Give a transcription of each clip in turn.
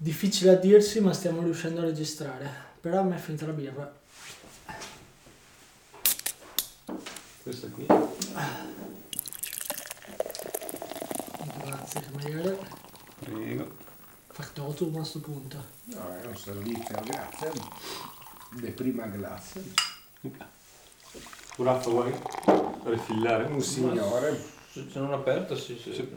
Difficile a dirsi, ma stiamo riuscendo a registrare. Però a me è finita la birra. Questa qui. Grazie, cameriere. Prego. Factotum a sto punto. No, è un servizio, grazie. De prima classe. Un raffa vuoi? Rifillare? Un signore. Se non aperto, sì. Sì. Sì,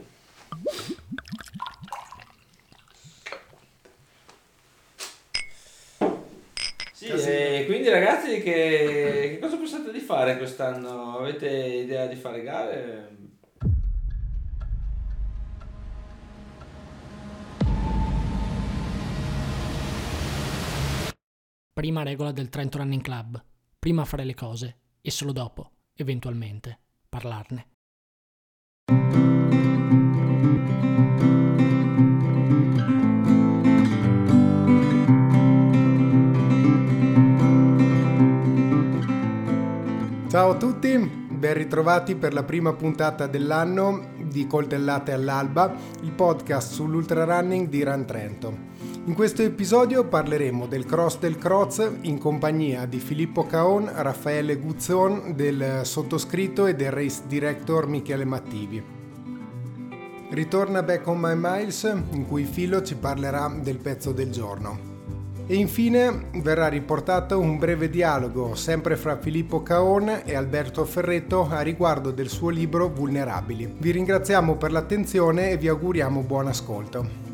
quindi ragazzi, che, che cosa pensate di fare quest'anno? Avete idea di fare gare? Prima regola del Trento Running Club. Prima fare le cose e solo dopo, eventualmente, parlarne. Ciao a tutti, ben ritrovati per la prima puntata dell'anno di Coltellate all'Alba, il podcast sull'ultra running di Run Trento. In questo episodio parleremo del Cross del Croz in compagnia di Filippo Caon, Raffaele Guzzon, del sottoscritto e del race director Michele Mattivi. Ritorna Back on My Miles in cui Filo ci parlerà del pezzo del giorno. E infine verrà riportato un breve dialogo sempre fra Filippo Caon e Alberto Ferretto a riguardo del suo libro Vulnerabili. Vi ringraziamo per l'attenzione e vi auguriamo buon ascolto.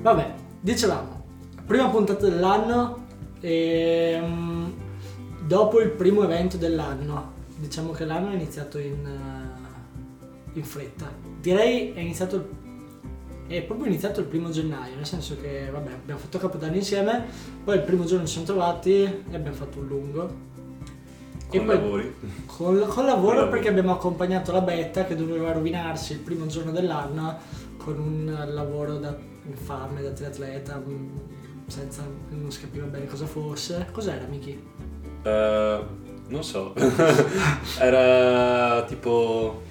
Vabbè, dicevamo, prima puntata dell'anno e mm, dopo il primo evento dell'anno. Diciamo che l'anno è iniziato in, eh, in fretta. Direi è iniziato il- è proprio iniziato il primo gennaio, nel senso che vabbè, abbiamo fatto Capodanno insieme, poi il primo giorno ci siamo trovati e abbiamo fatto un lungo. Con poi- lavori. Con, con lavoro lavoro. perché abbiamo accompagnato la Betta che doveva rovinarsi il primo giorno dell'anno con un lavoro da infame, da triatleta, mh, senza, non si capiva bene cosa fosse. Cos'era Miki? Eh, non so. Era tipo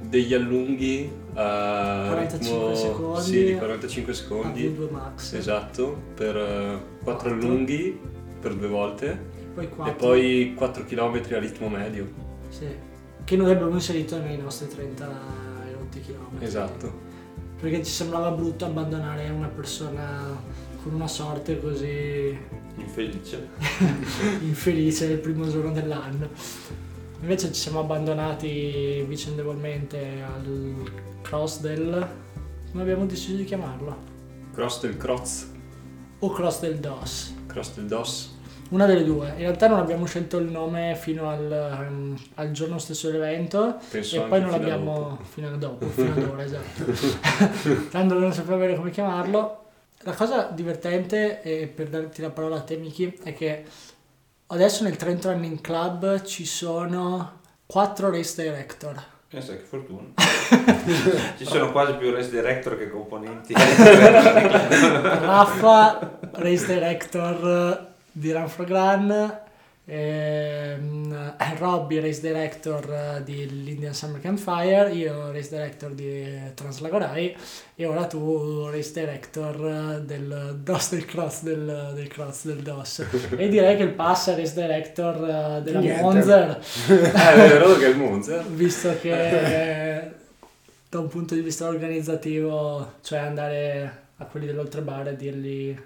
degli allunghi a 45 ritmo secondi. sì, di 45 A secondi. V2 Max. Esatto, per 4 Quattro. allunghi per due volte Poi 4. e poi 4 km a ritmo medio. Sì. Che noi abbiamo inserito nei nostri 30 e rotti chilometri. Esatto. Perché ci sembrava brutto abbandonare una persona con una sorte così Infelice. infelice il primo giorno dell'anno. Invece ci siamo abbandonati vicendevolmente al cross del... come abbiamo deciso di chiamarlo? Cross del Croz, O cross del DOS. Cross del DOS. Una delle due. In realtà non abbiamo scelto il nome fino al, ehm, al giorno stesso dell'evento Penso e poi non l'abbiamo fino a dopo, fino ad ora, esatto. Tanto non sapevo bene come chiamarlo. La cosa divertente, e per darti la parola a te Miki, è che adesso nel Trent Running Club ci sono quattro race director. Pensa che fortuna. Ci sono quasi più race director che componenti. Raffa, race director di Run for Run, ehm, Robby, race director dell'Indian Summer Campfire, io race director di Translagorai e ora tu race director del DOS del Cross del, del Cross del DOS. E direi che il pass è race director eh, della Niente. Monzer, Eh, è vero che è il Monza. visto che da un punto di vista organizzativo, cioè andare a quelli dell'oltrebar e dirgli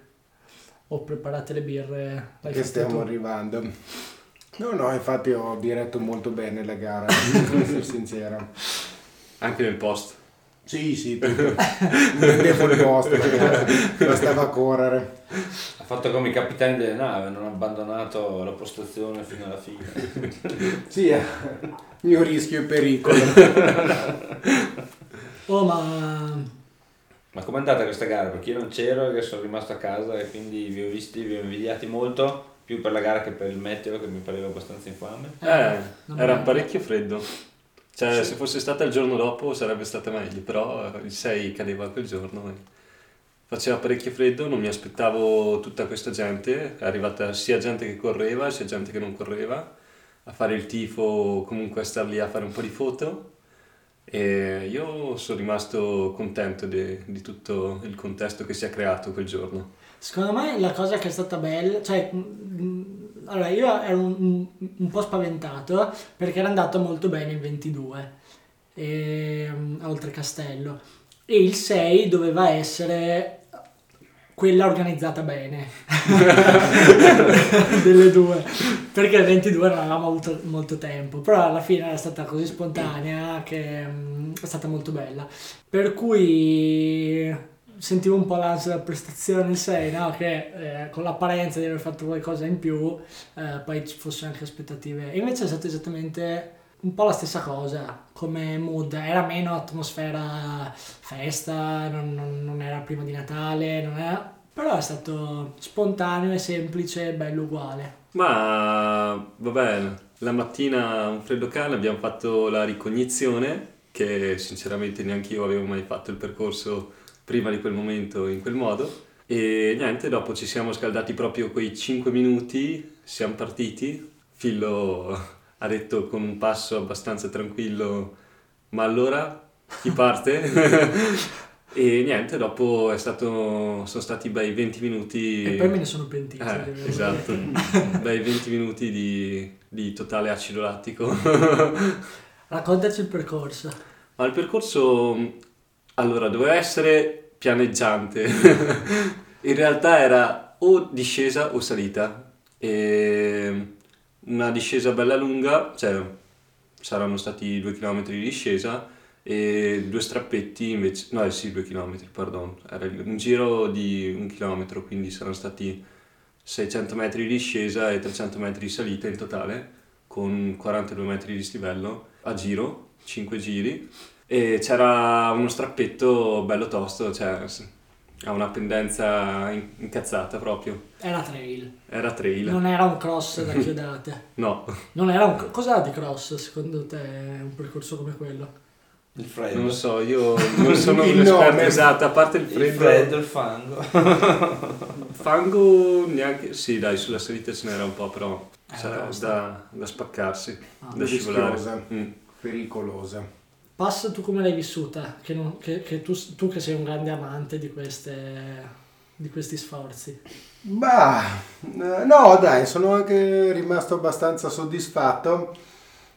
ho preparate le birre, che stiamo tu. arrivando. No, no, infatti ho diretto molto bene la gara, devo essere sincero. Anche nel post. Sì, sì, vendevo il posto, bastava correre. Ha fatto come i capitani delle navi, non ha abbandonato la postazione fino alla fine. Sì, eh, mio rischio e pericolo. Oh ma Ma com'è andata questa gara? Perché io non c'ero e sono rimasto a casa e quindi vi ho visti, vi ho invidiati molto, più per la gara che per il meteo che mi pareva abbastanza infame. Eh, non era parecchio freddo. Cioè, se fosse stata il giorno dopo sarebbe stata meglio, però eh, il 6 cadeva quel giorno. e faceva parecchio freddo, non mi aspettavo tutta questa gente, è arrivata sia gente che correva sia gente che non correva a fare il tifo, comunque a star lì a fare un po' di foto e io sono rimasto contento de- di tutto il contesto che si è creato quel giorno. Secondo me la cosa che è stata bella, cioè, mm, allora io ero un, un- po' spaventato perché era andato molto bene il 22 e, mm, a Oltrecastello e il 6 doveva essere quella organizzata bene. Delle due. Perché il 22 non avevamo avuto molto tempo però alla fine era stata così spontanea che mm, è stata molto bella. Per cui sentivo un po' l'ansia della prestazione il 6 no? che eh, con l'apparenza di aver fatto qualcosa in più eh, poi ci fossero anche aspettative. E invece è stato esattamente un po' la stessa cosa come mood era meno atmosfera festa non, non- non era prima di Natale era- però è stato spontaneo e semplice bello uguale Ma va bene, la mattina un freddo cane abbiamo fatto la ricognizione, che sinceramente neanche io avevo mai fatto il percorso prima di quel momento in quel modo. E niente, dopo ci siamo scaldati proprio quei 5 minuti, siamo partiti. Fillo ha detto con un passo abbastanza tranquillo, ma allora chi parte? e niente, dopo è stato, sono stati bei 20 minuti. e poi me ne sono pentito Eh, esatto, bei 20 minuti di, di totale acido lattico. raccontaci il percorso Ma il percorso, allora, doveva essere pianeggiante. In realtà era o discesa o salita. E una discesa bella lunga, cioè saranno stati due chilometri di discesa e due strappetti invece, no, eh sì, due chilometri, pardon. Era un giro di un chilometro, quindi saranno stati 600 metri di discesa e 300 metri di salita in totale, con 42 metri di stivello a giro, 5 giri. E c'era uno strappetto bello tosto, cioè ha una pendenza in- incazzata proprio. era trail Era trail. non era un cross da chiodate No, non era un cos'era di cross secondo te un percorso come quello Il freddo. non lo so, io non sono un esperto esatto, a parte il Il freddo. freddo, il fango. Fango neanche, sì dai, sulla salita ce n'era un po', però Eh, tosta. da, da spaccarsi, Ah. da scivolare. Mm. Pericolosa. Pass tu come l'hai vissuta? Che, non- che- che tu, tu che sei un grande amante di, queste, di questi sforzi. Bah, eh, no dai, sono anche rimasto abbastanza soddisfatto.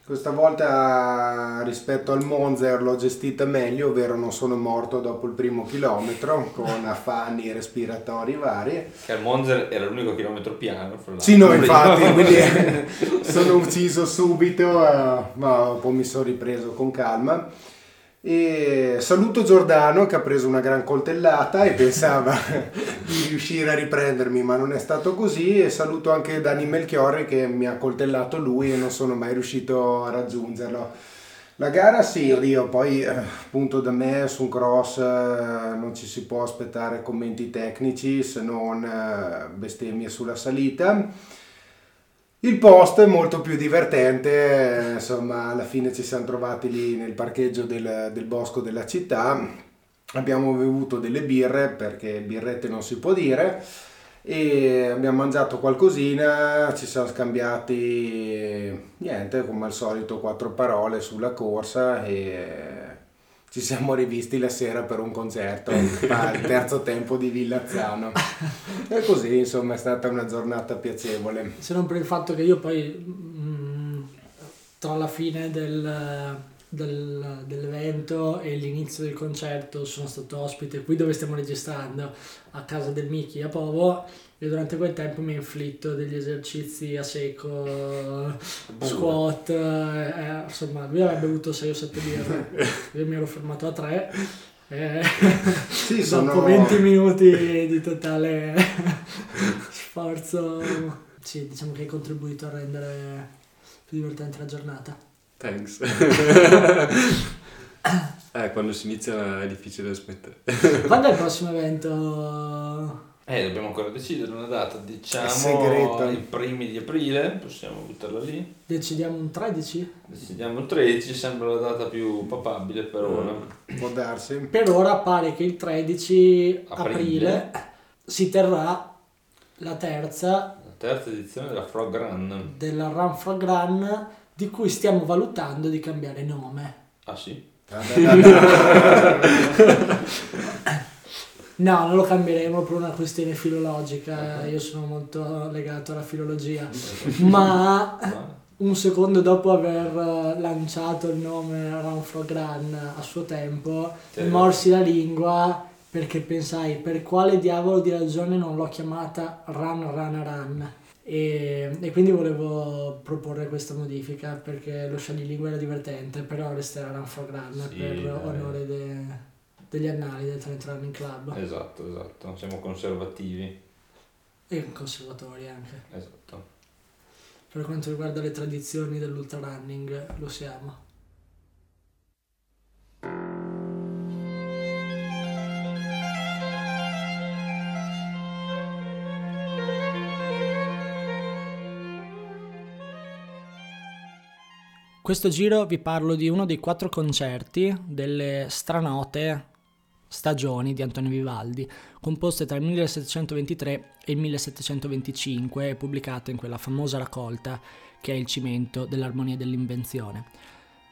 Questa volta rispetto al Monzer l'ho gestita meglio, ovvero non sono morto dopo il primo chilometro con affanni respiratori vari. Che al Monzer era l'unico chilometro piano. Sì, no, infatti, quindi sono ucciso subito, eh, ma poi mi sono ripreso con calma. E saluto Giordano che ha preso una gran coltellata e pensava di riuscire a riprendermi, ma non è stato così. E saluto anche Dani Melchiorre che mi ha coltellato lui e non sono mai riuscito a raggiungerlo. La gara sì, oddio, poi eh, appunto da me su un cross eh, non ci si può aspettare commenti tecnici se non eh, bestemmie sulla salita. Il post è molto più divertente, insomma alla fine ci siamo trovati lì nel parcheggio del, del bosco della città, abbiamo bevuto delle birre perché birrette non si può dire e abbiamo mangiato qualcosina, ci siamo scambiati niente, come al solito quattro parole sulla corsa e ci siamo rivisti la sera per un concerto al terzo tempo di Villazzano. E così insomma è stata una giornata piacevole. Se non per il fatto che io poi mm, tra la fine del, del- dell'evento e l'inizio del concerto sono stato ospite qui dove stiamo registrando a casa del Miki a Povo e durante quel tempo mi inflitto degli esercizi a secco, squat, eh, insomma lui aveva bevuto 6 o 7 birre, io mi ero fermato a 3 e Sì, dopo sono 20 minuti di totale sforzo, sì, diciamo che hai contribuito a rendere più divertente la giornata. Thanks. eh, quando si inizia è difficile smettere. Quando è il prossimo evento? Eh, dobbiamo ancora decidere una data, diciamo i primi di aprile, possiamo buttarla lì. Decidiamo un 13? Decidiamo il 13, sembra la data più papabile per ora. Può darsi. Per ora pare che il 13 aprile, Aprile. si terrà la terza La terza edizione della Frog Run. della Run Frog Run di cui stiamo valutando di cambiare nome. Ah sì? No, non lo cambieremo per una questione filologica, io sono molto legato alla filologia, ma un secondo dopo aver eh, lanciato il nome Run Frog Run a suo tempo, morsi la lingua perché pensai per quale diavolo di ragione non l'ho chiamata Run Run Run. E, e quindi volevo proporre questa modifica perché lo scioglilingua era divertente, però resterà Run Frog Run Sì, per onore de- degli annali del Trent Running Club Esatto, esatto, siamo conservativi. e conservatori anche. Esatto. Per quanto riguarda le tradizioni dell'ultra running lo siamo. Questo giro vi parlo di uno dei quattro concerti delle stranote stagioni di Antonio Vivaldi, composte tra il 1723 e il 1725 e pubblicate in quella famosa raccolta che è il cimento dell'armonia e dell'invenzione.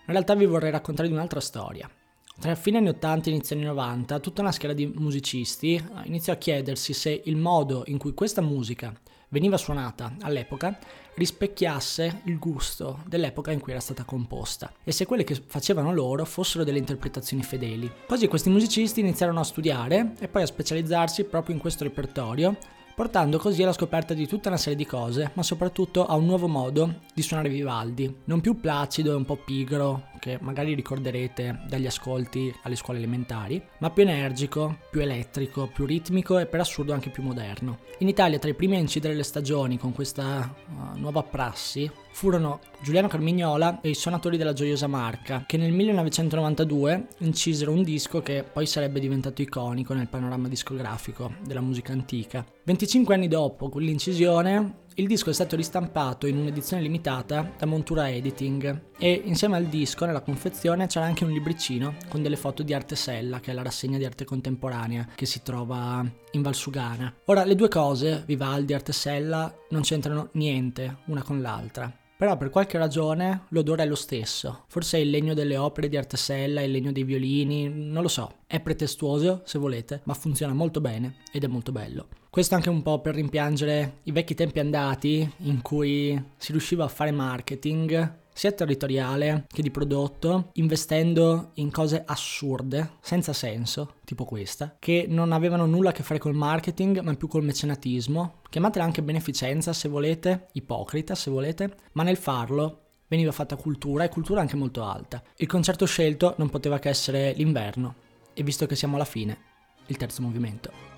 In realtà vi vorrei raccontare di un'altra storia. Tra fine anni 80 e inizio anni 90, tutta una schiera di musicisti iniziò a chiedersi se il modo in cui questa musica veniva suonata all'epoca rispecchiasse il gusto dell'epoca in cui era stata composta e se quelle che facevano loro fossero delle interpretazioni fedeli. Così questi musicisti iniziarono a studiare e poi a specializzarsi proprio in questo repertorio, portando così alla scoperta di tutta una serie di cose, ma soprattutto a un nuovo modo di suonare Vivaldi, non più placido e un po' pigro, che magari ricorderete dagli ascolti alle scuole elementari, ma più energico, più elettrico, più ritmico e per assurdo anche più moderno. In Italia tra i primi a incidere le stagioni con questa uh, nuova prassi furono Giuliano Carmignola e i suonatori della Gioiosa Marca, che nel 1992 incisero un disco che poi sarebbe diventato iconico nel panorama discografico della musica antica. 25 anni dopo quell'incisione, il disco è stato ristampato in un'edizione limitata da Montura Editing e insieme al disco nella confezione c'era anche un libricino con delle foto di Arte Sella, che è la rassegna di arte contemporanea che si trova in Valsugana. Ora, le due cose, Vivaldi e Arte Sella, non c'entrano niente una con l'altra. Però per qualche ragione l'odore è lo stesso. Forse è il legno delle opere di Artesella, il legno dei violini, non lo so. È pretestuoso, se volete, ma funziona molto bene ed è molto bello. Questo anche un po' per rimpiangere i vecchi tempi andati in cui si riusciva a fare marketing sia territoriale che di prodotto, investendo in cose assurde, senza senso, tipo questa, che non avevano nulla a che fare col marketing, ma più col mecenatismo. Chiamatela anche beneficenza se volete, ipocrita se volete, ma nel farlo veniva fatta cultura e cultura anche molto alta. Il concerto scelto non poteva che essere l'inverno, e visto che siamo alla fine, il terzo movimento.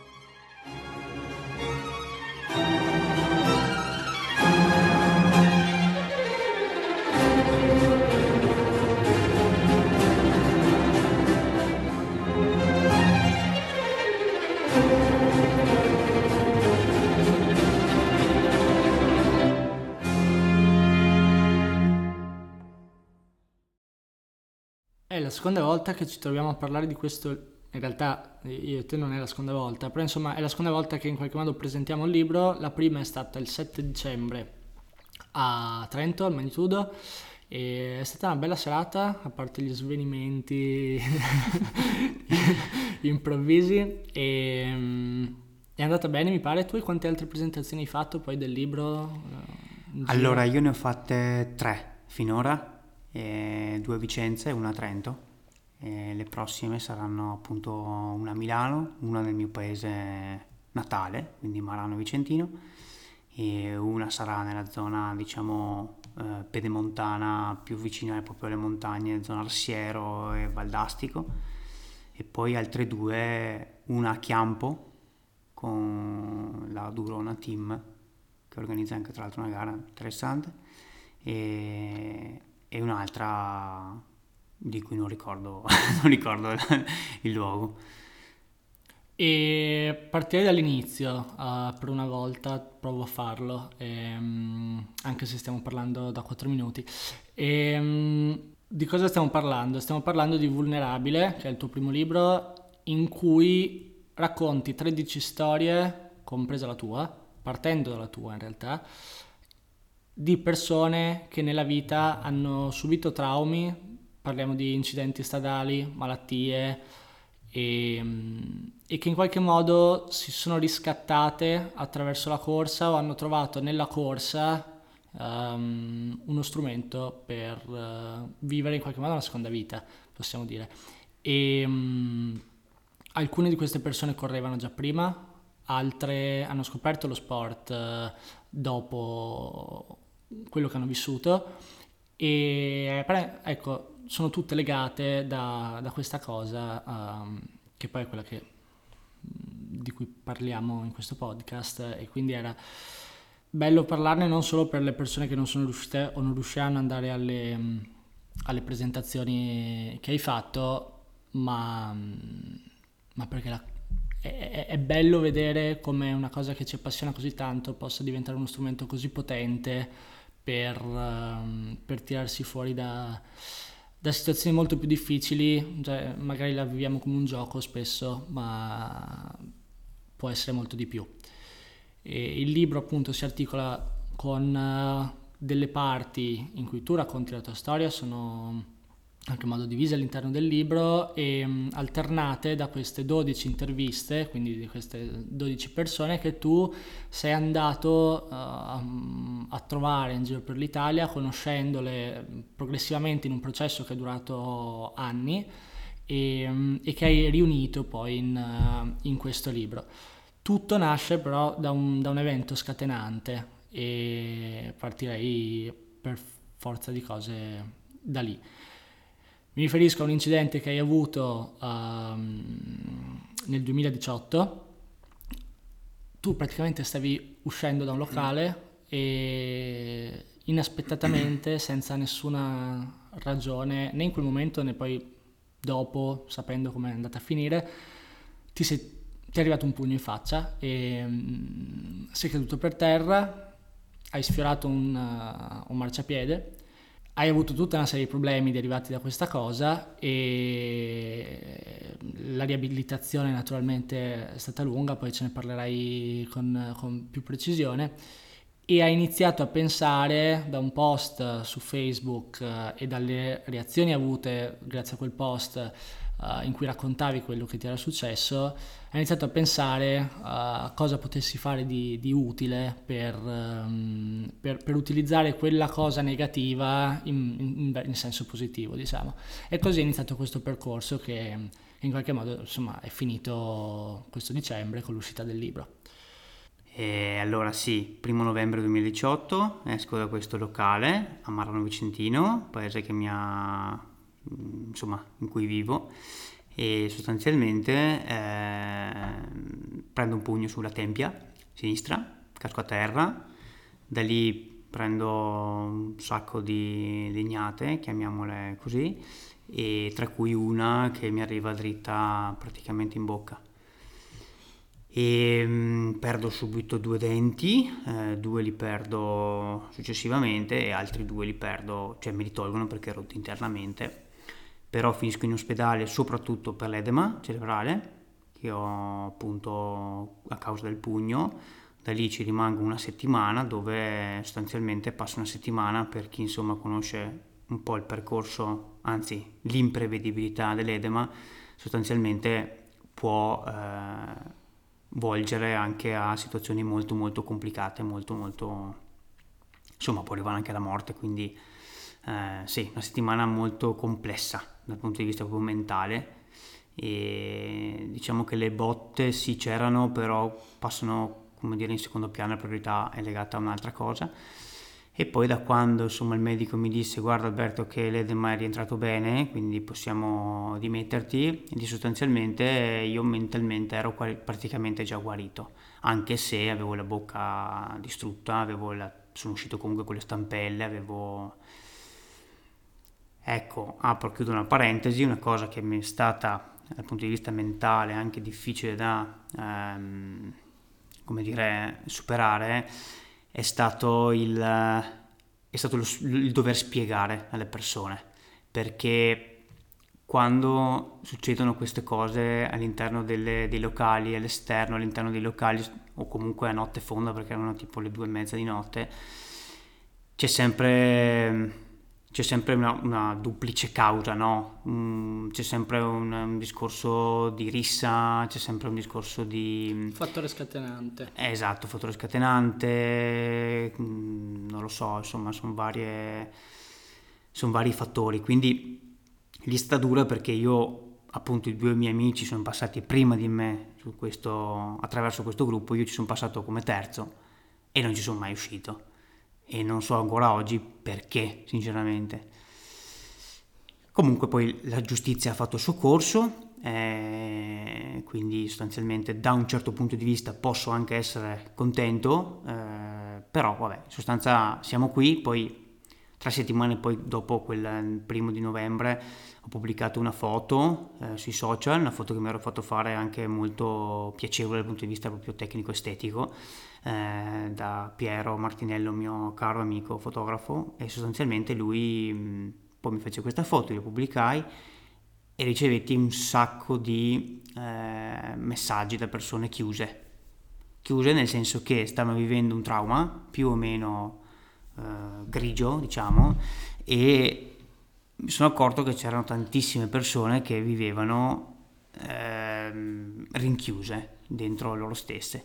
È la seconda volta che ci troviamo a parlare di questo, in realtà io e te non è la seconda volta, però insomma è la seconda volta che in qualche modo presentiamo il libro, la prima è stata il 7 dicembre a Trento, al Magnitudo, e è stata una bella serata, a parte gli svenimenti improvvisi, e mm, è andata bene mi pare. Tu quante altre presentazioni hai fatto poi del libro? eh? Allora, io ne ho fatte tre finora, eh, due a Vicenza e una a Trento. E le prossime saranno appunto una a Milano, una nel mio paese natale, quindi Marano Vicentino, e una sarà nella zona, diciamo, eh, pedemontana, più vicina proprio alle montagne, zona Arsiero e Valdastico, e poi altre due, una a Chiampo con la Durona Team, che organizza anche tra l'altro una gara interessante, e, e un'altra di cui non ricordo, non ricordo il luogo. E partirei dall'inizio, uh, per una volta provo a farlo, ehm, anche se stiamo parlando da 4 minuti. E, um, di cosa stiamo parlando? Stiamo parlando di Vulnerabile, che è il tuo primo libro, in cui racconti 13 storie, compresa la tua, partendo dalla tua in realtà, di persone che nella vita hanno subito traumi, parliamo di incidenti stradali, malattie, e, e, che in qualche modo si sono riscattate attraverso la corsa o hanno trovato nella corsa um, uno strumento per uh, vivere in qualche modo una seconda vita, possiamo dire. E um, alcune di queste persone correvano già prima, altre hanno scoperto lo sport uh, dopo quello che hanno vissuto. E ecco sono tutte legate da, da questa cosa, um, che poi è quella che, di cui parliamo in questo podcast, e quindi era bello parlarne non solo per le persone che non sono riuscite o non riusciranno ad andare alle, alle presentazioni che hai fatto, ma, ma perché la, è, è, bello vedere come una cosa che ci appassiona così tanto possa diventare uno strumento così potente per, um, per tirarsi fuori da da situazioni molto più difficili, cioè magari la viviamo come un gioco spesso, ma può essere molto di più. E il libro appunto si articola con uh, delle parti in cui tu racconti la tua storia, sono anche in modo divise all'interno del libro e um, alternate da queste 12 interviste, quindi di queste 12 persone che tu sei andato uh, a trovare in giro per l'Italia, conoscendole progressivamente in un processo che è durato anni e, e che hai riunito poi in, uh, in, questo libro. Tutto nasce però da un, da un evento scatenante e partirei per forza di cose da lì. Mi riferisco a un incidente che hai avuto um, nel 2018. Tu praticamente stavi uscendo da un locale e inaspettatamente, senza nessuna ragione, né in quel momento né poi dopo, sapendo come è andata a finire, ti, sei, ti è arrivato un pugno in faccia e um, sei caduto per terra, hai sfiorato un, uh, un marciapiede hai avuto tutta una serie di problemi derivati da questa cosa e la riabilitazione naturalmente è stata lunga, poi ce ne parlerai con, con più precisione. E hai iniziato a pensare da un post su Facebook eh, e dalle reazioni avute grazie a quel post uh, in cui raccontavi quello che ti era successo, hai iniziato a pensare a cosa potessi fare di, di utile per, um, per, per, utilizzare quella cosa negativa in, in, in, senso positivo, diciamo. E così è iniziato questo percorso che in qualche modo insomma, è finito questo dicembre con l'uscita del libro. E allora sì, primo novembre 2018 esco da questo locale a Marano Vicentino, paese che mi ha insomma, in cui vivo e sostanzialmente eh, prendo un pugno sulla tempia sinistra, casco a terra, da lì prendo un sacco di legnate, chiamiamole così, e tra cui una che mi arriva dritta praticamente in bocca. E mh, mm, perdo subito due denti, eh, due li perdo successivamente e altri due li perdo, cioè me li tolgono perché rotti internamente però finisco in ospedale soprattutto per l'edema cerebrale che ho appunto a causa del pugno. Da lì ci rimango una settimana dove sostanzialmente passo una settimana per chi insomma conosce un po' il percorso anzi l'imprevedibilità dell'edema sostanzialmente può eh, volgere anche a situazioni molto molto complicate molto molto insomma può arrivare anche alla morte quindi eh, sì una settimana molto complessa dal punto di vista proprio mentale. E diciamo che le botte sì c'erano però passano come dire in secondo piano la priorità è legata a un'altra cosa. E poi da quando insomma il medico mi disse guarda Alberto che l'edema è rientrato bene quindi possiamo dimetterti e sostanzialmente io mentalmente ero praticamente già guarito anche se avevo la bocca distrutta la, sono uscito comunque con le stampelle avevo Ecco, apro, chiudo una parentesi, una cosa che mi è stata dal punto di vista mentale anche difficile da ehm, come dire, superare è stato, il, è stato lo, il dover spiegare alle persone. Perché quando succedono queste cose all'interno delle, dei locali, all'esterno, all'interno dei locali o comunque a notte fonda perché erano tipo le due e mezza di notte, c'è sempre, c'è sempre una, una, duplice causa, no? Mm, c'è sempre un, un, discorso di rissa, c'è sempre un discorso di... Fattore scatenante. Eh, esatto, fattore scatenante, mm, non lo so, insomma sono. Sono vari fattori, quindi gli sta dura perché io appunto i due miei amici sono passati prima di me questo, attraverso questo gruppo, io ci sono passato come terzo e non ci sono mai uscito e non so ancora oggi perché sinceramente. Comunque poi la giustizia ha fatto il suo corso, eh, quindi sostanzialmente da un certo punto di vista posso anche essere contento, eh, però vabbè, in sostanza siamo qui, poi tre settimane poi dopo quel primo di novembre ho pubblicato una foto eh, sui social, una foto che mi ero fatto fare anche molto piacevole dal punto di vista proprio tecnico-estetico eh, da Piero Martinello, mio caro amico fotografo e sostanzialmente lui mh, poi mi fece questa foto, io pubblicai e ricevetti un sacco di eh, messaggi da persone chiuse, chiuse nel senso che stavano vivendo un trauma più o meno eh, grigio, diciamo, e mi sono accorto che c'erano tantissime persone che vivevano eh, rinchiuse dentro loro stesse.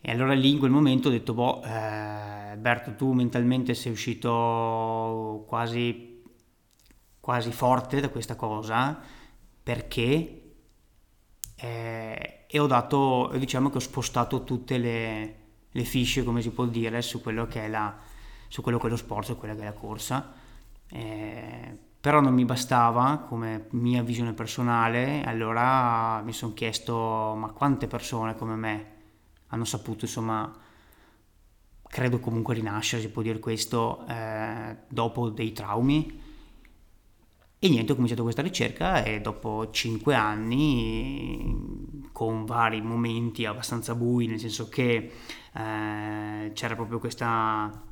E allora lì in quel momento ho detto, boh, eh, Berto, tu mentalmente sei uscito quasi, quasi forte da questa cosa perché eh, e ho dato, diciamo che ho spostato tutte le, le fisce, come si può dire, su quello che è, la, su quello che è lo sport, su quella che è la corsa. Eh, però non mi bastava come mia visione personale, allora mi sono chiesto ma quante persone come me hanno saputo insomma credo comunque rinascere, si può dire questo, eh, dopo dei traumi. E niente, ho cominciato questa ricerca e dopo cinque anni, con vari momenti abbastanza bui, nel senso che eh, c'era proprio questa,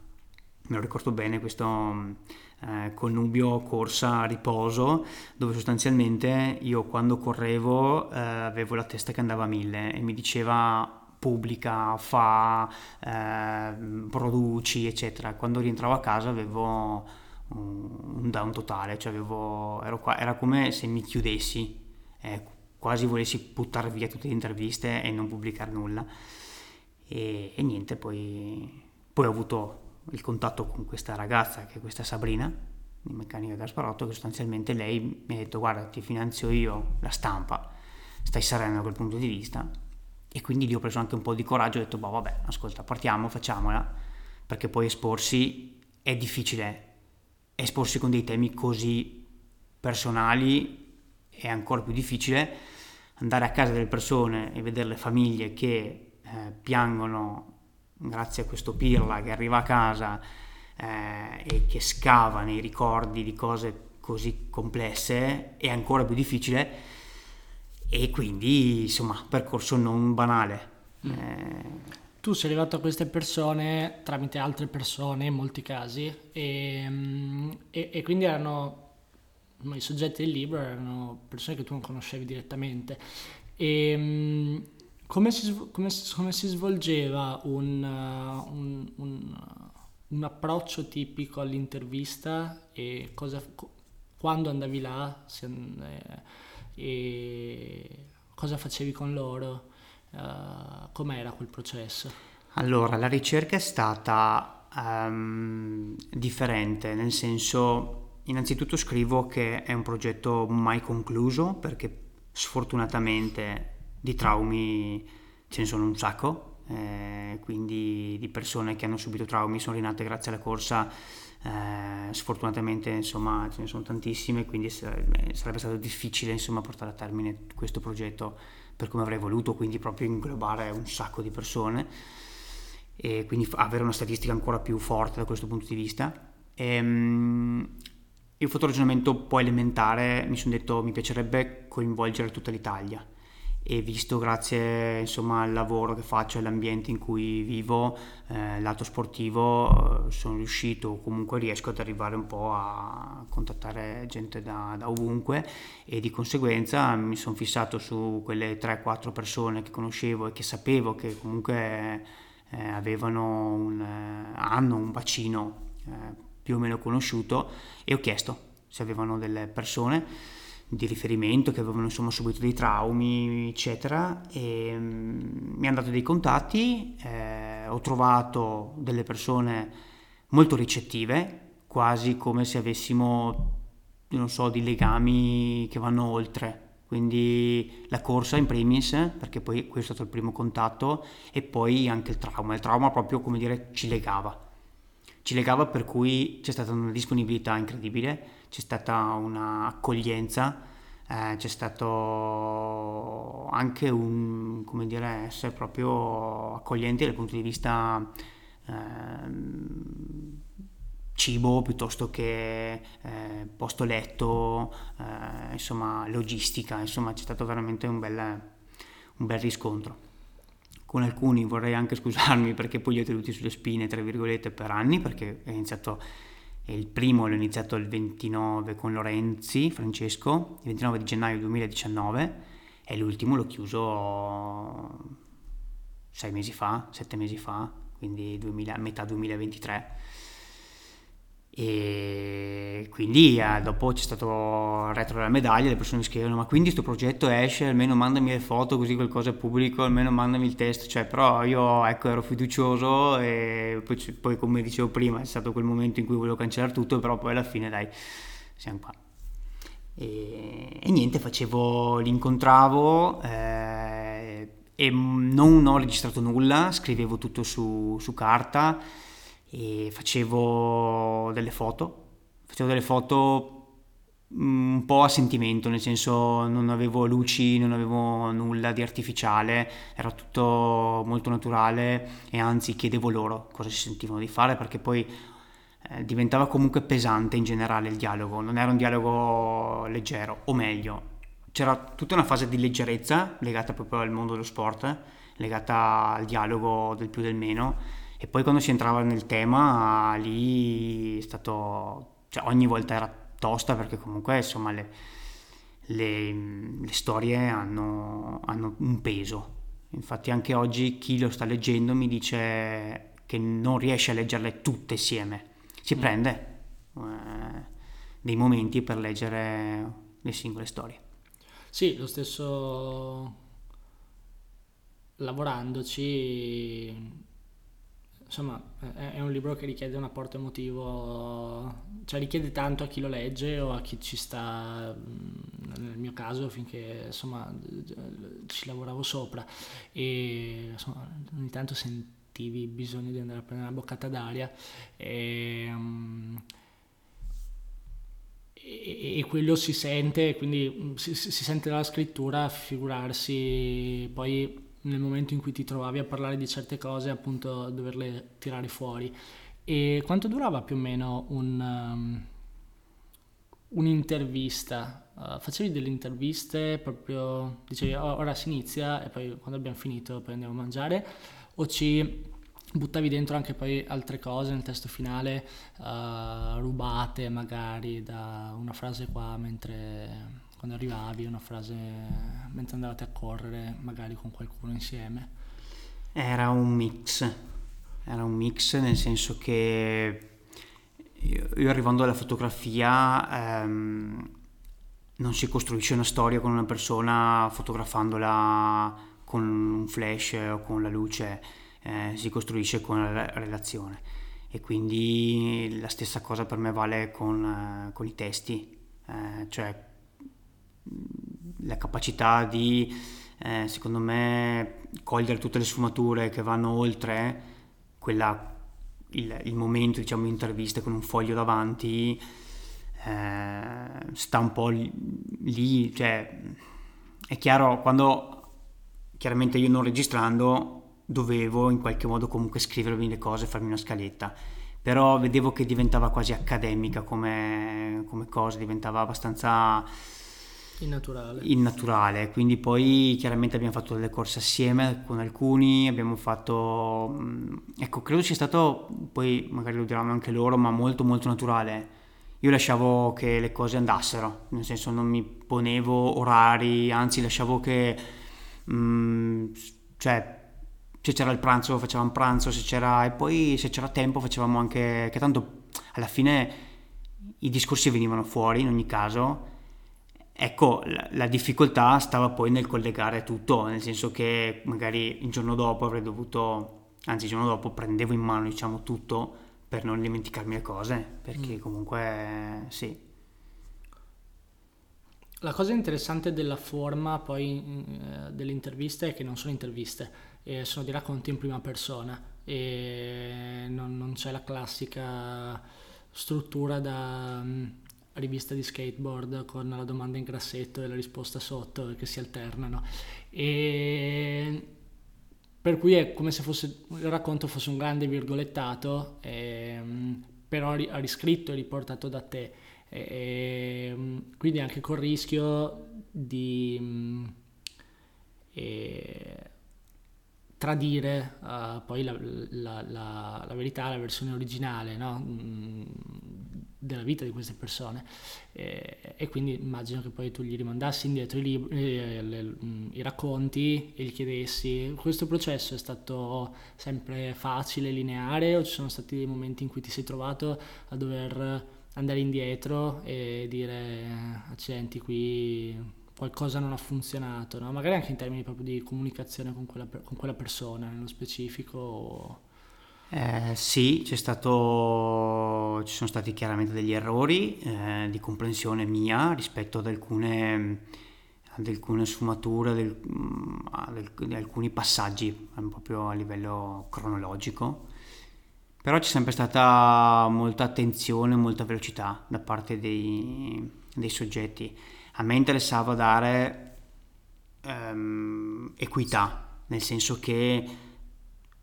me lo ricordo bene, questo eh, connubio corsa-riposo, dove sostanzialmente io quando correvo eh, avevo la testa che andava a mille e mi diceva pubblica, fa, eh, produci, eccetera. Quando rientravo a casa avevo un down totale, cioè avevo, qua, era come se mi chiudessi, eh, quasi volessi buttare via tutte le interviste e non pubblicare nulla. E, e niente, poi, poi ho avuto il contatto con questa ragazza, che è questa Sabrina, di Meccanica Gasparotto, che sostanzialmente lei mi ha detto guarda ti finanzio io la stampa, stai sereno da quel punto di vista. E quindi lì ho preso anche un po' di coraggio e ho detto boh vabbè ascolta partiamo, facciamola, perché poi esporsi è difficile, esporsi con dei temi così personali è ancora più difficile. Andare a casa delle persone e vedere le famiglie che eh, piangono grazie a questo pirla che arriva a casa eh, e che scava nei ricordi di cose così complesse è ancora più difficile e quindi insomma percorso non banale. Mm. Eh, tu sei arrivato a queste persone tramite altre persone in molti casi e, mm, e, e quindi erano i soggetti del libro erano persone che tu non conoscevi direttamente e mm, come si, come, come si svolgeva un, uh, un, un, un, approccio tipico all'intervista e cosa, quando andavi là se, eh, e cosa facevi con loro? Uh, com'era quel processo? Allora, la ricerca è stata um, differente, nel senso, innanzitutto scrivo che è un progetto mai concluso perché sfortunatamente di traumi ce ne sono un sacco, eh, quindi di persone che hanno subito traumi sono rinate grazie alla corsa, eh, sfortunatamente insomma ce ne sono tantissime, quindi sarebbe, sarebbe stato difficile insomma portare a termine questo progetto per come avrei voluto, quindi proprio inglobare un sacco di persone e quindi avere una statistica ancora più forte da questo punto di vista. Ehm, io ho fatto un ragionamento un po' elementare, mi sono detto mi piacerebbe coinvolgere tutta l'Italia e visto grazie insomma, al lavoro che faccio e all'ambiente in cui vivo, eh, lato sportivo, eh, sono riuscito, comunque riesco ad arrivare un po' a contattare gente da, da ovunque. E di conseguenza mi sono fissato su quelle 3-4 persone che conoscevo e che sapevo che comunque eh, avevano un, eh, hanno un bacino eh, più o meno conosciuto e ho chiesto se avevano delle persone di riferimento che avevano insomma subito dei traumi eccetera e um, mi hanno dato dei contatti eh, ho trovato delle persone molto ricettive quasi come se avessimo non so di legami che vanno oltre. Quindi la corsa in primis perché poi questo è stato il primo contatto e poi anche il trauma. Il trauma proprio come dire ci legava. Ci legava per cui c'è stata una disponibilità incredibile, c'è stata un'accoglienza, eh, c'è stato anche un, come dire, essere proprio accoglienti dal punto di vista eh, cibo piuttosto che eh, posto letto, eh, insomma logistica, insomma c'è stato veramente un bel, un bel riscontro. Con alcuni vorrei anche scusarmi perché poi li ho tenuti sulle spine, tra virgolette, per anni, perché è iniziato, il primo l'ho iniziato il 29 con Lorenzi, Francesco, il 29 di gennaio 2019 e l'ultimo l'ho chiuso sei mesi fa, sette mesi fa, quindi 2000, metà 2023 e quindi eh, dopo c'è stato il retro della medaglia, le persone mi scrivono ma quindi questo progetto esce, almeno mandami le foto così qualcosa è pubblico, almeno mandami il test, cioè però io ecco ero fiducioso e poi, poi come dicevo prima è stato quel momento in cui volevo cancellare tutto, però poi alla fine dai siamo qua. E, e niente, facevo, li incontravo eh, e non ho registrato nulla, scrivevo tutto su, su carta e facevo delle foto, facevo delle foto mm, un po' a sentimento, nel senso non avevo luci, non avevo nulla di artificiale, era tutto molto naturale e anzi chiedevo loro cosa si sentivano di fare perché poi eh, diventava comunque pesante in generale il dialogo, non era un dialogo leggero, o meglio, c'era tutta una fase di leggerezza legata proprio al mondo dello sport, legata al dialogo del più del meno e poi quando si entrava nel tema, lì è stato, cioè ogni volta era tosta perché comunque insomma le, le, le storie hanno, hanno un peso. Infatti anche oggi chi lo sta leggendo mi dice che non riesce a leggerle tutte insieme. Si mm. prende eh, dei momenti per leggere le singole storie. Sì, lo stesso lavorandoci insomma è un libro che richiede un apporto emotivo, cioè richiede tanto a chi lo legge o a chi ci sta, nel mio caso finché insomma ci lavoravo sopra. E insomma ogni tanto sentivi bisogno di andare a prendere una boccata d'aria e, e, e quello si sente, quindi si, si sente dalla scrittura, figurarsi poi nel momento in cui ti trovavi a parlare di certe cose, appunto doverle tirare fuori. E quanto durava più o meno un, um, un'intervista? Uh, facevi delle interviste proprio, dicevi oh, ora si inizia e poi quando abbiamo finito poi andiamo a mangiare o ci buttavi dentro anche poi altre cose nel testo finale, uh, rubate magari da una frase qua mentre quando arrivavi, una frase mentre andavate a correre, magari con qualcuno insieme? Era un mix, era un mix nel senso che io, io arrivando alla fotografia ehm, non si costruisce una storia con una persona fotografandola con un flash o con la luce, eh, si costruisce con la relazione e quindi la stessa cosa per me vale con, eh, con i testi, eh, cioè la capacità di, eh, secondo me, cogliere tutte le sfumature che vanno oltre quella, il, il, momento diciamo, di intervista con un foglio davanti, eh, sta un po' lì, cioè, è chiaro, quando chiaramente io non registrando dovevo in qualche modo comunque scrivermi le cose, farmi una scaletta. Però vedevo che diventava quasi accademica come, come cosa, diventava abbastanza Innaturale. innaturale, quindi poi chiaramente abbiamo fatto delle corse assieme con alcuni, abbiamo fatto, mh, ecco, credo sia stato, poi magari lo diranno anche loro, ma molto molto naturale. Io lasciavo che le cose andassero, nel senso non mi ponevo orari, anzi lasciavo che, mh, cioè, se c'era il pranzo facevamo pranzo, se c'era, e poi se c'era tempo facevamo anche, che tanto alla fine i discorsi venivano fuori in ogni caso Ecco, la, la, difficoltà stava poi nel collegare tutto, nel senso che magari il giorno dopo avrei dovuto, anzi il giorno dopo prendevo in mano diciamo tutto per non dimenticarmi le cose, perché mm. comunque sì. La cosa interessante della forma poi eh, delle interviste è che non sono interviste, eh, sono dei racconti in prima persona e non, non c'è la classica struttura da mm, rivista di skateboard con la domanda in grassetto e la risposta sotto che si alternano. E per cui è come se fosse, il racconto fosse un grande virgolettato, ehm, però riscritto e riportato da te. E, ehm, quindi anche col rischio di e, tradire uh, poi la, la, la, la, verità, la versione originale, no? Della vita di queste persone e, e, quindi immagino che poi tu gli rimandassi indietro i, libri, eh, le, mm, i racconti e gli chiedessi questo processo è stato sempre facile, lineare o ci sono stati dei momenti in cui ti sei trovato a dover andare indietro e dire accidenti qui qualcosa non ha funzionato, no? magari anche in termini proprio di comunicazione con quella, con quella persona nello specifico o eh, sì, stato, ci sono stati chiaramente degli errori eh, di comprensione mia rispetto ad alcune, ad alcune sfumature, del, mm, ad alcuni passaggi proprio a livello cronologico. Però c'è sempre stata molta attenzione, molta velocità da parte dei, dei soggetti. A me interessava dare ehm, equità, nel senso che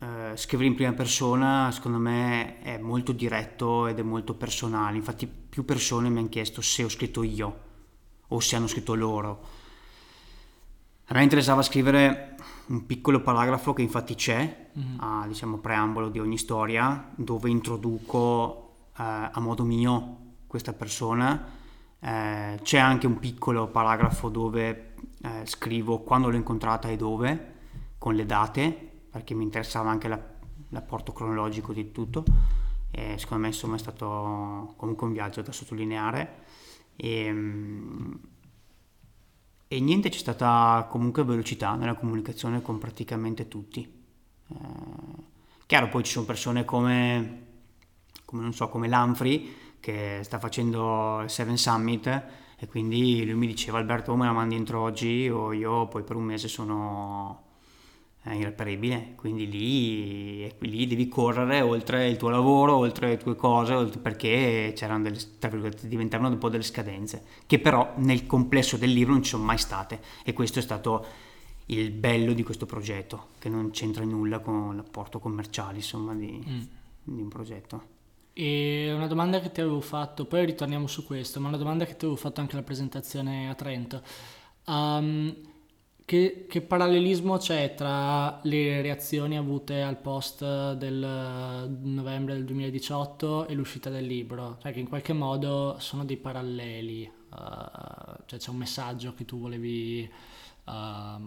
eh, scrivere in prima persona secondo me è molto diretto ed è molto personale, infatti più persone mi hanno chiesto se ho scritto io o se hanno scritto loro. A me interessava scrivere un piccolo paragrafo che infatti c'è, mm-hmm. a diciamo preambolo di ogni storia, dove introduco eh, a modo mio questa persona. Eh, c'è anche un piccolo paragrafo dove scrivo quando l'ho incontrata e dove, con le date, perché mi interessava anche la, l'apporto cronologico di tutto. E secondo me insomma è stato comunque un viaggio da sottolineare. E, ehm, e niente c'è stata comunque velocità nella comunicazione con praticamente tutti. Eh, chiaro poi ci sono persone come come non so come Lanfri che sta facendo il Seven Summit e quindi lui mi diceva Alberto me la mandi entro oggi o io poi per un mese sono è irreparabile, quindi lì, lì, devi correre oltre il tuo lavoro, oltre le tue cose, oltre, perché c'erano delle, diventavano un po' delle scadenze, che però nel complesso del libro non ci sono mai state e questo è stato il bello di questo progetto, che non c'entra nulla con l'apporto commerciale insomma, di, mm. di un progetto. E una domanda che ti avevo fatto, poi ritorniamo su questo, ma una domanda che ti avevo fatto anche alla presentazione a Trento. Um, che, che, parallelismo c'è tra le reazioni avute al post del novembre del 2018 e l'uscita del libro? Cioè che in qualche modo sono dei paralleli, uh, cioè c'è un messaggio che tu volevi uh,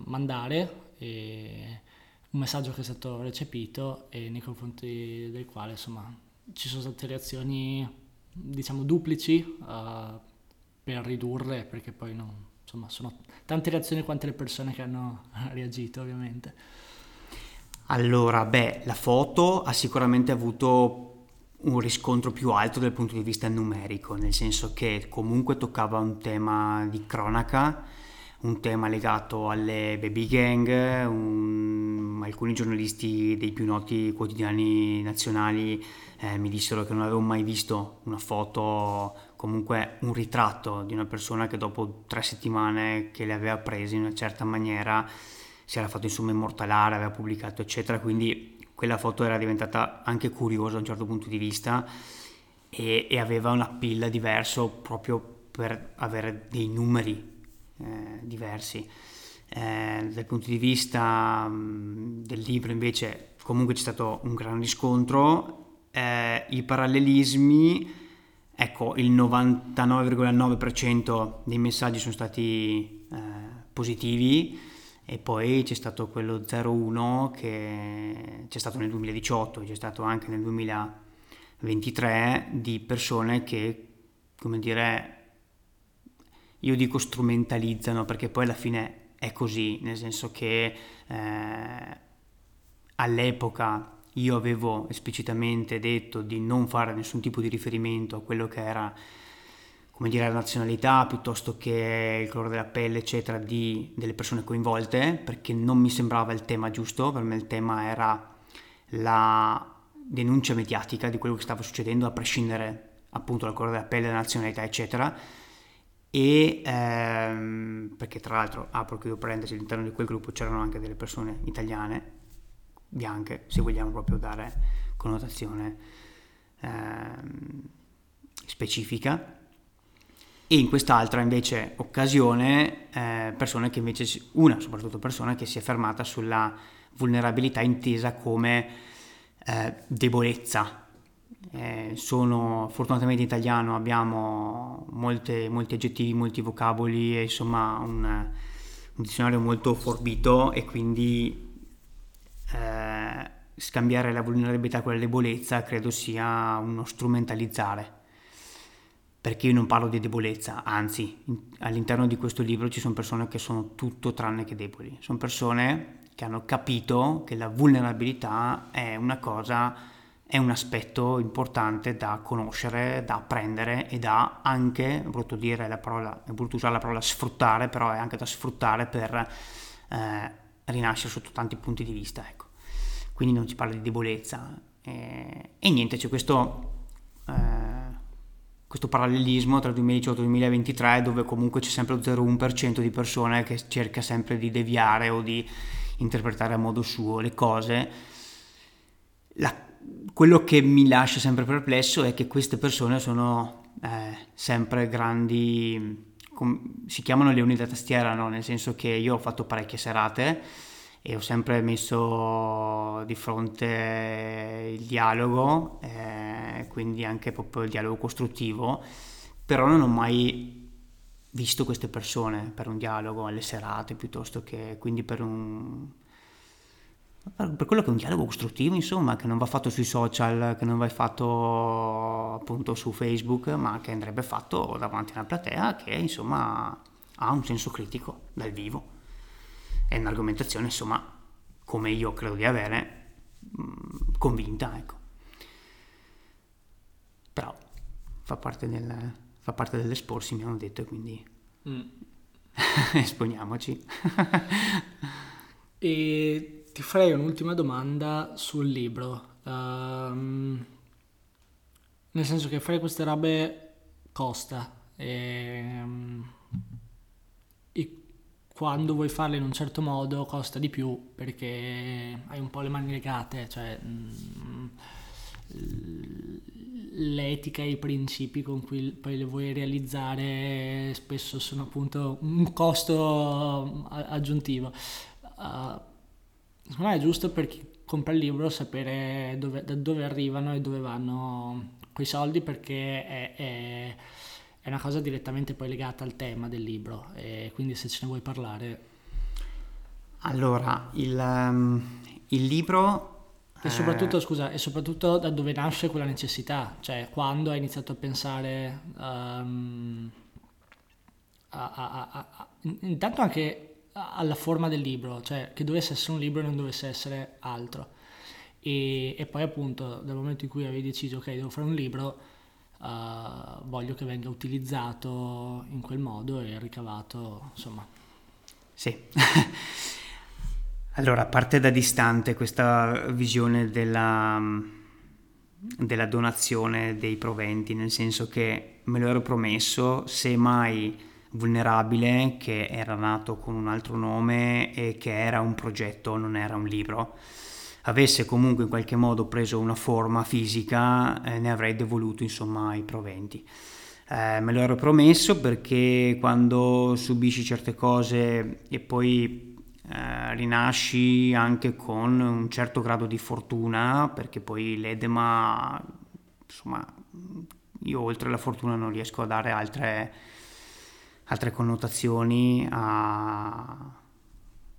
mandare, un messaggio che è stato recepito e nei confronti del quale insomma ci sono state reazioni diciamo duplici uh, per ridurre perché poi non insomma sono tante reazioni quante le persone che hanno reagito ovviamente. Allora, beh, la foto ha sicuramente avuto un riscontro più alto dal punto di vista numerico, nel senso che comunque toccava un tema di cronaca, un tema legato alle baby gang, un... alcuni giornalisti dei più noti quotidiani nazionali eh, mi dissero che non avevo mai visto una foto comunque un ritratto di una persona che dopo tre settimane che le aveva prese in una certa maniera si era fatto insomma immortalare, aveva pubblicato eccetera, quindi quella foto era diventata anche curiosa da un certo punto di vista e, e aveva un appeal diverso proprio per avere dei numeri eh, diversi. Eh, dal punto di vista mh, del libro invece comunque c'è stato un gran riscontro, eh, i parallelismi, ecco il 99,9% dei messaggi sono stati eh, positivi e poi c'è stato quello 01 che c'è stato nel 2018, c'è stato anche nel 2023 di persone che, come dire, io dico strumentalizzano perché poi alla fine è così, nel senso che eh, all'epoca io avevo esplicitamente detto di non fare nessun tipo di riferimento a quello che era come dire, la nazionalità piuttosto che il colore della pelle, eccetera, di, delle persone coinvolte, perché non mi sembrava il tema giusto, per me il tema era la denuncia mediatica di quello che stava succedendo, a prescindere appunto dal colore della pelle, dalla nazionalità, eccetera. E ehm, perché tra l'altro, apro chiudo parentesi, all'interno di quel gruppo c'erano anche delle persone italiane, bianche, se vogliamo proprio dare connotazione ehm, specifica e in quest'altra invece occasione eh, persone che invece, una soprattutto persona che si è fermata sulla vulnerabilità intesa come eh, debolezza. Eh, sono fortunatamente in italiano abbiamo molte, molti aggettivi, molti vocaboli insomma un, un dizionario molto forbito e quindi eh, scambiare la vulnerabilità con la debolezza credo sia uno strumentalizzare perché io non parlo di debolezza, anzi all'interno di questo libro ci sono persone che sono tutto tranne che deboli, sono persone che hanno capito che la vulnerabilità è una cosa, è un aspetto importante da conoscere, da apprendere e da anche, è brutto dire la parola, è brutto usare la parola sfruttare, però è anche da sfruttare per eh, rinascere sotto tanti punti di vista, ecco. Quindi non si parla di debolezza eh, e niente, c'è questo... Eh, questo parallelismo tra il 2018 e il 2023 dove comunque c'è sempre lo 0,1% di persone che cerca sempre di deviare o di interpretare a modo suo le cose. La, quello che mi lascia sempre perplesso è che queste persone sono eh, sempre grandi, com, si chiamano leoni da tastiera, no? nel senso che io ho fatto parecchie serate e ho sempre messo di fronte il dialogo, eh, quindi anche proprio il dialogo costruttivo, però non ho mai visto queste persone per un dialogo alle serate piuttosto che quindi per un per quello che è un dialogo costruttivo insomma che non va fatto sui social che non va fatto appunto su facebook ma che andrebbe fatto davanti a una platea che insomma ha un senso critico dal vivo è un'argomentazione, insomma, come io credo di avere, mm, convinta, ecco. Però fa parte, del, fa parte dell'esporsi, mi hanno detto, e quindi mm. esponiamoci. e ti farei un'ultima domanda sul libro. Um, nel senso che fare queste robe costa. E, um, quando vuoi farle in un certo modo costa di più perché hai un po' le mani legate, cioè mm, l'etica e i principi con cui poi le vuoi realizzare spesso sono appunto un costo aggiuntivo. Uh, secondo me è giusto per chi compra il libro sapere dove, da dove arrivano e dove vanno quei soldi perché è, è è una cosa direttamente poi legata al tema del libro e quindi se ce ne vuoi parlare. Allora, il, um, il libro... E soprattutto, eh... scusa, e soprattutto da dove nasce quella necessità, cioè quando hai iniziato a pensare... Um, a, a, a, intanto anche alla forma del libro, cioè che dovesse essere un libro e non dovesse essere altro. E, e poi appunto dal momento in cui avevi deciso ok devo fare un libro, uh, voglio che venga utilizzato in quel modo e ricavato, insomma. Sì. allora, parte da distante questa visione della, della donazione dei proventi, nel senso che me lo ero promesso, se mai vulnerabile, che era nato con un altro nome e che era un progetto, non era un libro avesse comunque in qualche modo preso una forma fisica, eh, ne avrei devoluto insomma i proventi. Eh, me lo ero promesso perché quando subisci certe cose e poi eh, rinasci anche con un certo grado di fortuna, perché poi l'edema, insomma, io oltre alla fortuna non riesco a dare altre, altre connotazioni a,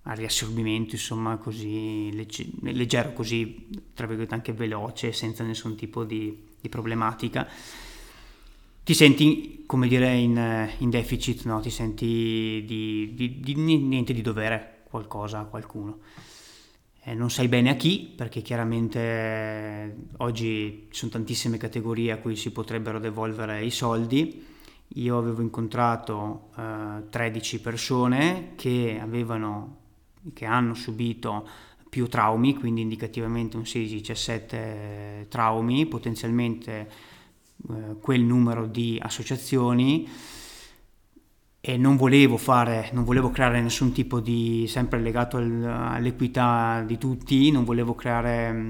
al riassorbimento, insomma, così legge, leggero, così tra virgolette anche veloce, senza nessun tipo di, di problematica. Ti senti, come dire, in, in deficit, no? ti senti di, di, di, niente di dovere qualcosa a qualcuno. Eh, non sai bene a chi, perché chiaramente eh, oggi ci sono tantissime categorie a cui si potrebbero devolvere i soldi. Io avevo incontrato eh, 13 persone che avevano, che hanno subito più traumi, quindi indicativamente un 16-17 traumi, potenzialmente eh, quel numero di associazioni e non volevo fare, non volevo creare nessun tipo di, sempre legato al, all'equità di tutti, non volevo creare... Mm,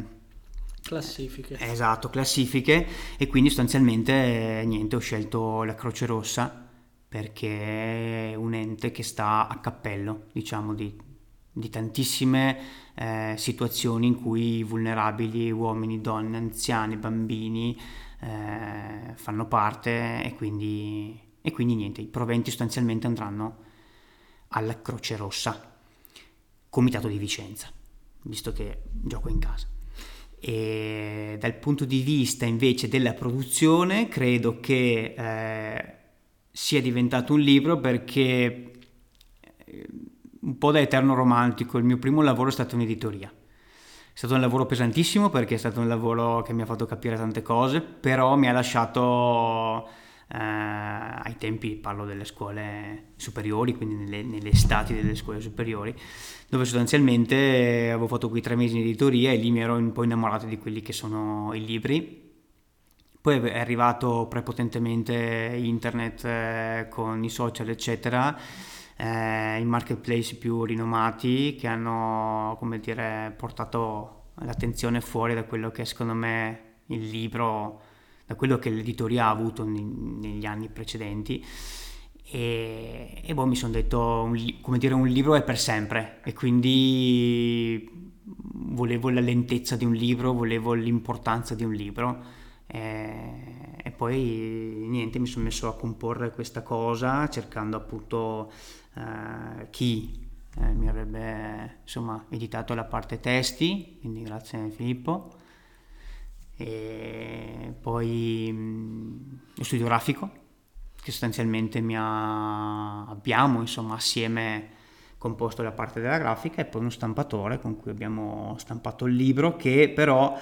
classifiche. Esatto, classifiche e quindi sostanzialmente niente, ho scelto la Croce Rossa perché è un ente che sta a cappello, diciamo, di, di tantissime eh, situazioni in cui vulnerabili, uomini, donne, anziani, bambini eh, fanno parte e quindi e quindi niente, i proventi sostanzialmente andranno alla Croce Rossa, Comitato di Vicenza, visto che gioco in casa. E dal punto di vista invece della produzione, credo che eh, sia diventato un libro perché eh, un po' da eterno romantico, il mio primo lavoro è stato un'editoria. È stato un lavoro pesantissimo perché è stato un lavoro che mi ha fatto capire tante cose, però mi ha lasciato eh, ai tempi parlo delle scuole superiori, quindi nelle, nelle estati delle scuole superiori, dove sostanzialmente avevo fatto quei tre mesi in editoria e lì mi ero un po' innamorato di quelli che sono i libri. Poi è arrivato prepotentemente internet eh, con i social, eccetera, eh, i marketplace più rinomati che hanno, come dire, portato l'attenzione fuori da quello che secondo me il libro da quello che l'editoria ha avuto negli anni precedenti. E, e boh, mi sono detto un, come dire un libro è per sempre. E quindi volevo la lentezza di un libro volevo l'importanza di un libro. E, e poi niente mi sono messo a comporre questa cosa cercando appunto eh, chi eh, mi avrebbe insomma editato la parte testi quindi grazie a Filippo. E poi lo studio grafico che sostanzialmente ha, abbiamo insomma assieme composto la parte della grafica e poi uno stampatore con cui abbiamo stampato il libro che però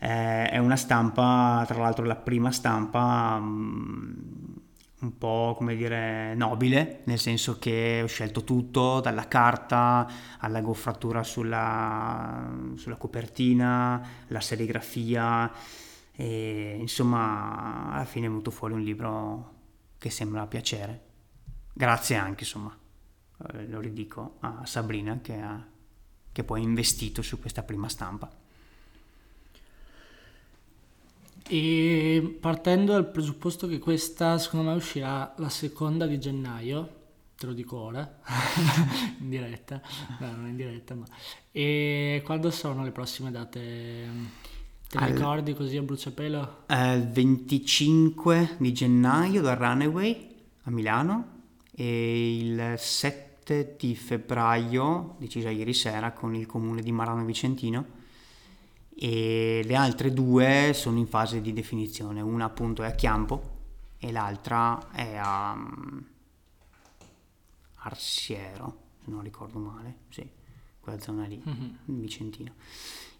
eh, è una stampa tra l'altro la prima stampa mh, un po' come dire nobile, nel senso che ho scelto tutto, dalla carta alla goffratura sulla, sulla copertina, la serigrafia e insomma alla fine è venuto fuori un libro che sembra piacere. Grazie anche insomma, eh, lo ridico, a Sabrina che, ha, che poi ha investito su questa prima stampa. E partendo dal presupposto che questa secondo me uscirà la seconda di gennaio, te lo dico ora, in diretta, no, non in diretta, ma... E quando sono le prossime date? Te le ricordi così a bruciapelo? Il 25 di gennaio da Runaway a Milano e il 7 di febbraio, decisa ieri sera, con il comune di Marano Vicentino e le altre due sono in fase di definizione, una appunto è a Chiampo e l'altra è a um, Arsiero, se non ricordo male, sì, quella zona lì, mm-hmm. Vicentino.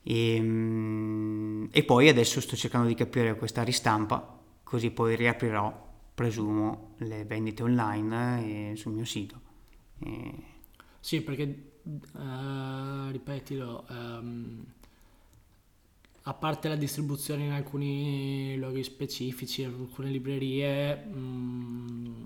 E, um, e poi adesso sto cercando di capire questa ristampa, così poi riaprirò, presumo, le vendite online e sul mio sito. Sì, perché, uh, ripetilo, um a parte la distribuzione in alcuni luoghi specifici, in alcune librerie, mh, mm,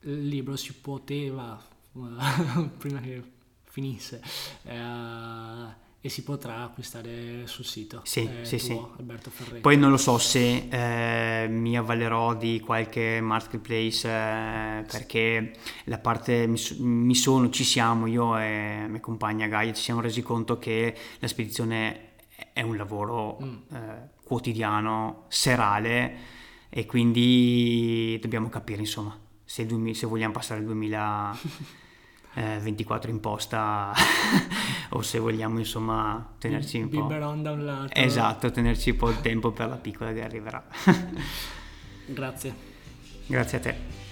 il libro si poteva, prima che finisse, eh, e si potrà acquistare sul sito. Sì, eh, sì, tuo, sì. Alberto Ferretti. Poi non lo so se eh, mi avvalerò di qualche marketplace eh, perché la parte mi, mi sono, ci siamo, io e mia compagna Gaia ci siamo resi conto che la spedizione è un lavoro Mm. eh, quotidiano, serale e quindi dobbiamo capire insomma se, il 2000 se vogliamo passare il 2024 in posta o se vogliamo insomma tenerci un po'... Biberon da un lato. Esatto, tenerci un po' il tempo per la piccola che arriverà. Grazie. Grazie a te.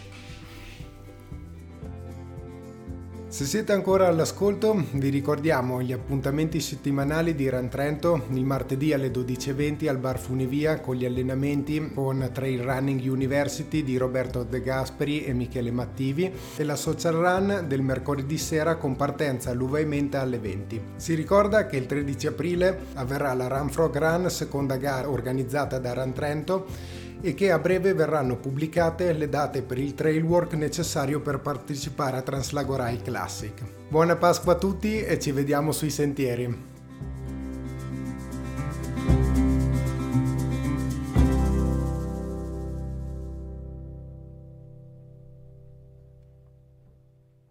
Se siete ancora all'ascolto, vi ricordiamo gli appuntamenti settimanali di Run Trento il martedì alle 12.20 al Bar Funivia con gli allenamenti con Trail Running University di Roberto De Gasperi e Michele Mattivi e la Social Run del mercoledì sera con partenza all'Uva Menta alle 20. Si ricorda che il 13 aprile avverrà la Run Frog Run, seconda gara organizzata da Run Trento e che a breve verranno pubblicate le date per il trail work necessario per partecipare a Translagorai Classic. Buona Pasqua a tutti e ci vediamo sui sentieri!